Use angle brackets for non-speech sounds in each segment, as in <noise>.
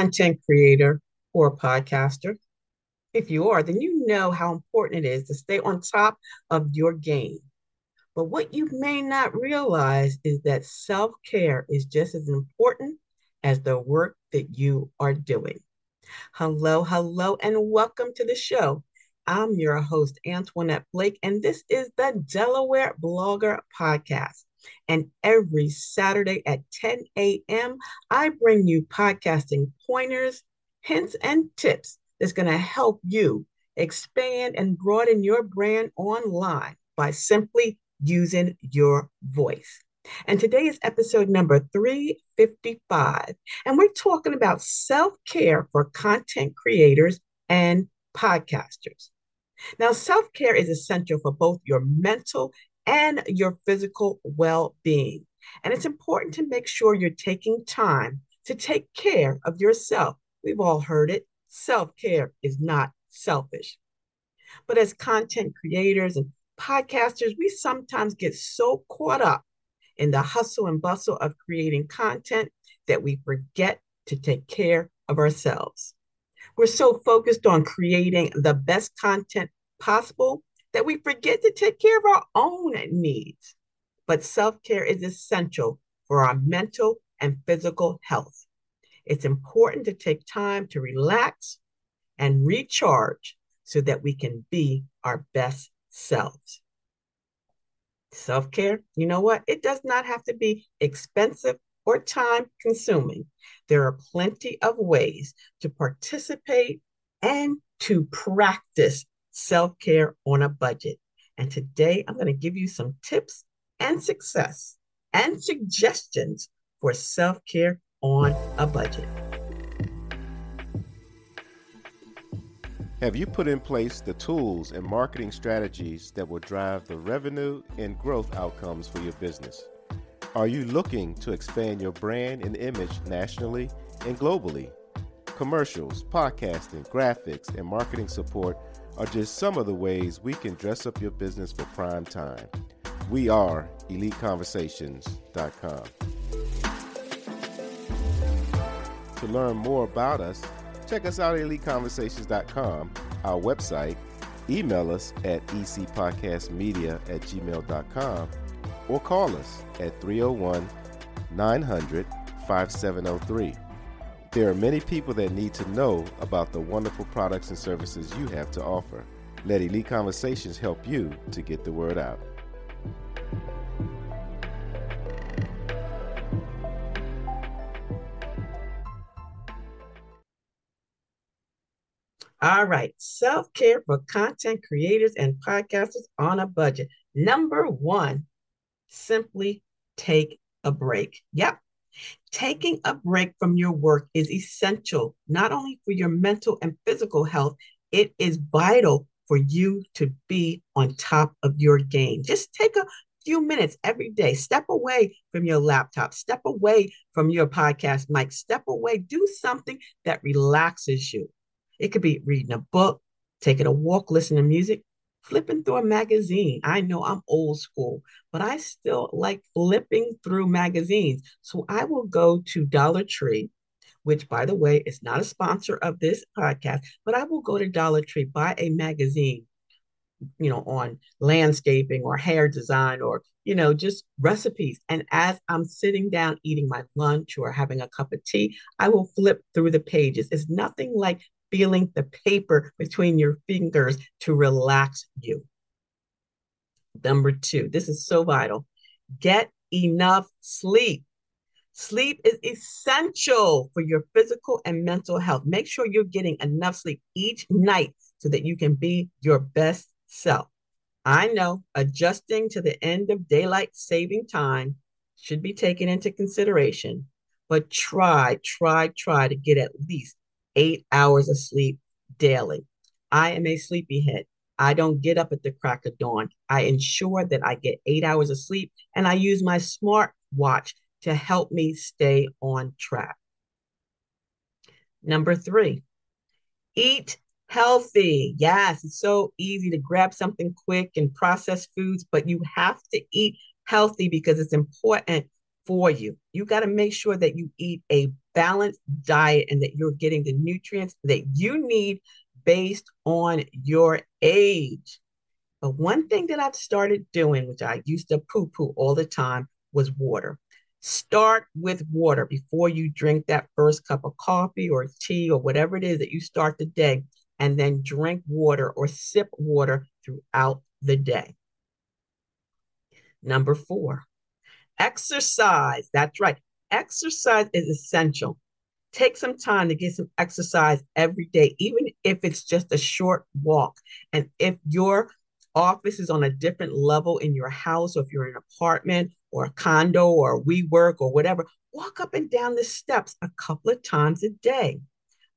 content creator or podcaster? If you are, then you know how important it is to stay on top of your game. But what you may not realize is that self care is just as important as the work that you are doing. Hello, hello, and welcome to the show. I'm your host, Antoinette Blake, and this is the Delaware Blogger Podcast. And every Saturday at 10 a.m., I bring you podcasting pointers, hints, and tips that's going to help you expand and broaden your brand online by simply using your voice. And today is episode number 355. And we're talking about self care for content creators and podcasters. Now, self care is essential for both your mental and your physical well being. And it's important to make sure you're taking time to take care of yourself. We've all heard it self care is not selfish. But as content creators and podcasters, we sometimes get so caught up in the hustle and bustle of creating content that we forget to take care of ourselves. We're so focused on creating the best content possible that we forget to take care of our own needs. But self care is essential for our mental and physical health. It's important to take time to relax and recharge so that we can be our best selves. Self care, you know what? It does not have to be expensive or time consuming. There are plenty of ways to participate and to practice self care on a budget. And today I'm going to give you some tips and success and suggestions for self care on a budget. Have you put in place the tools and marketing strategies that will drive the revenue and growth outcomes for your business? Are you looking to expand your brand and image nationally and globally? Commercials, podcasting, graphics, and marketing support are just some of the ways we can dress up your business for prime time. We are EliteConversations.com. To learn more about us, check us out at EliteConversations.com, our website, email us at ecpodcastmedia at gmail.com, or call us at 301 900 5703. There are many people that need to know about the wonderful products and services you have to offer. Let Elite Conversations help you to get the word out. All right, self care for content creators and podcasters on a budget. Number one, simply take a break. Yep, Taking a break from your work is essential, not only for your mental and physical health, it is vital for you to be on top of your game. Just take a few minutes every day. Step away from your laptop, step away from your podcast mic, step away, do something that relaxes you. It could be reading a book, taking a walk, listening to music, flipping through a magazine. I know I'm old school, but I still like flipping through magazines. So I will go to Dollar Tree, which, by the way, is not a sponsor of this podcast, but I will go to Dollar Tree, buy a magazine, you know, on landscaping or hair design or, you know, just recipes. And as I'm sitting down eating my lunch or having a cup of tea, I will flip through the pages. It's nothing like feeling the paper between your fingers to relax you. Number two, this is so vital get enough sleep. Sleep is essential for your physical and mental health. Make sure you're getting enough sleep each night so that you can be your best self. I know adjusting to the end of daylight saving time should be taken into consideration, but try, try, try to get at least eight hours of sleep daily. I am a sleepyhead. I don't get up at the crack of dawn. I ensure that I get eight hours of sleep and I use my smart watch to help me stay on track. Number three, eat healthy. Yes, it's so easy to grab something quick and process foods, but you have to eat healthy because it's important for you. You got to make sure that you eat a balanced diet and that you're getting the nutrients that you need based on your age. But one thing that I've started doing, which I used to poo poo all the time, was water. Start with water before you drink that first cup of coffee or tea or whatever it is that you start the day, and then drink water or sip water throughout the day. Number four, exercise. That's right. Exercise is essential. Take some time to get some exercise every day, even if it's just a short walk. And if your office is on a different level in your house, or if you're in an apartment or a condo or WeWork or whatever, walk up and down the steps a couple of times a day.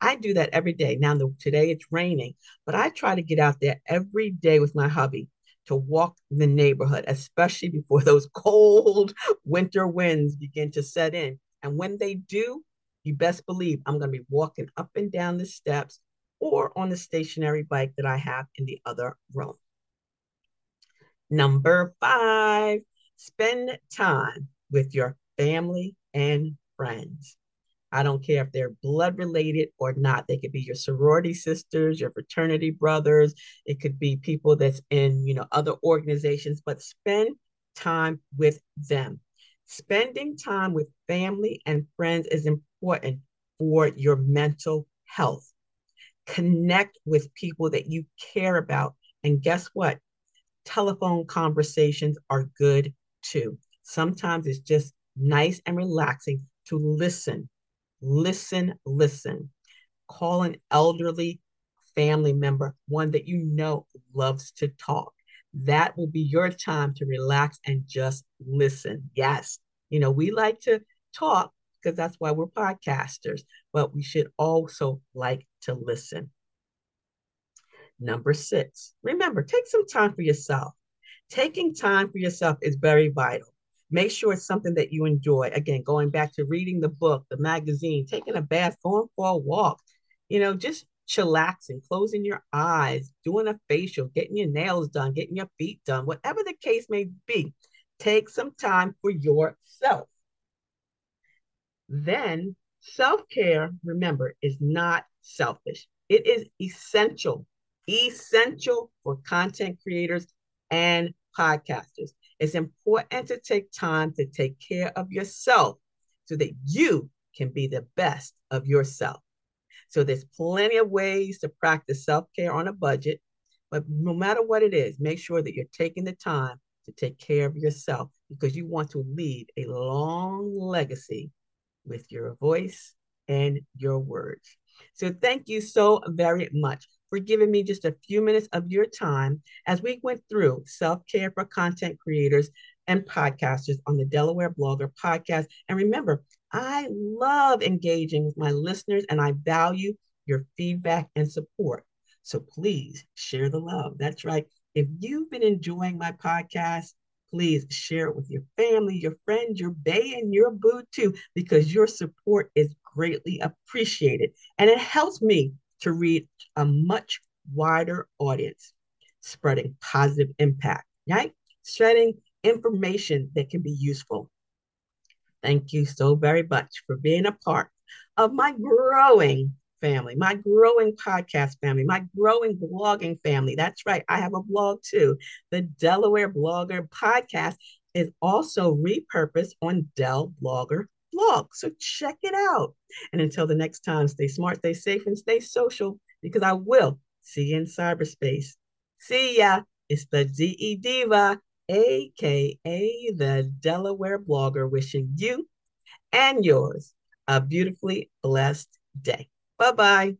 I do that every day. Now, today it's raining, but I try to get out there every day with my hubby to walk the neighborhood, especially before those <laughs> cold winter winds begin to set in. And when they do, you best believe I'm going to be walking up and down the steps or on the stationary bike that I have in the other room. Number five, spend time with your family and friends. I don't care if they're blood related or not. They could be your sorority sisters, your fraternity brothers. It could be people that's in, you know, other organizations, but spend time with them. Spending time with family and friends is important for your mental health. Connect with people that you care about. And guess what? Telephone conversations are good too. Sometimes it's just nice and relaxing to listen Listen, listen. Call an elderly family member, one that you know loves to talk. That will be your time to relax and just listen. Yes, you know, we like to talk because that's why we're podcasters, but we should also like to listen. Number six, remember, take some time for yourself. Taking time for yourself is very vital. Make sure it's something that you enjoy. Again, going back to reading the book, the magazine, taking a bath, going for a walk, you know, just chillaxing, closing your eyes, doing a facial, getting your nails done, getting your feet done, whatever the case may be. Take some time for yourself. Then, self care, remember, is not selfish, it is essential, essential for content creators and podcasters. It's important to take time to take care of yourself so that you can be the best of yourself. So there's plenty of ways to practice self-care on a budget, but no matter what it is, make sure that you're taking the time to take care of yourself because you want to leave a long legacy with your voice and your words. So thank you so very much for giving me just a few minutes of your time as we went through self care for content creators and podcasters on the Delaware Blogger podcast. And remember, I love engaging with my listeners and I value your feedback and support. So please share the love. That's right. If you've been enjoying my podcast, please share it with your family, your friends, your bay, and your boo too, because your support is greatly appreciated. And it helps me to reach a much wider audience, spreading positive impact, right? Spreading information that can be useful. Thank you so very much for being a part of my growing family, my growing podcast family, my growing blogging family. That's right, I have a blog too. The Delaware Blogger podcast is also repurposed on Dell Blogger blog. So check it out. And until the next time, stay smart, stay safe, and stay social because I will see you in cyberspace. See ya. It's the DE Diva, aka the Delaware blogger, wishing you and yours a beautifully blessed day. Bye bye.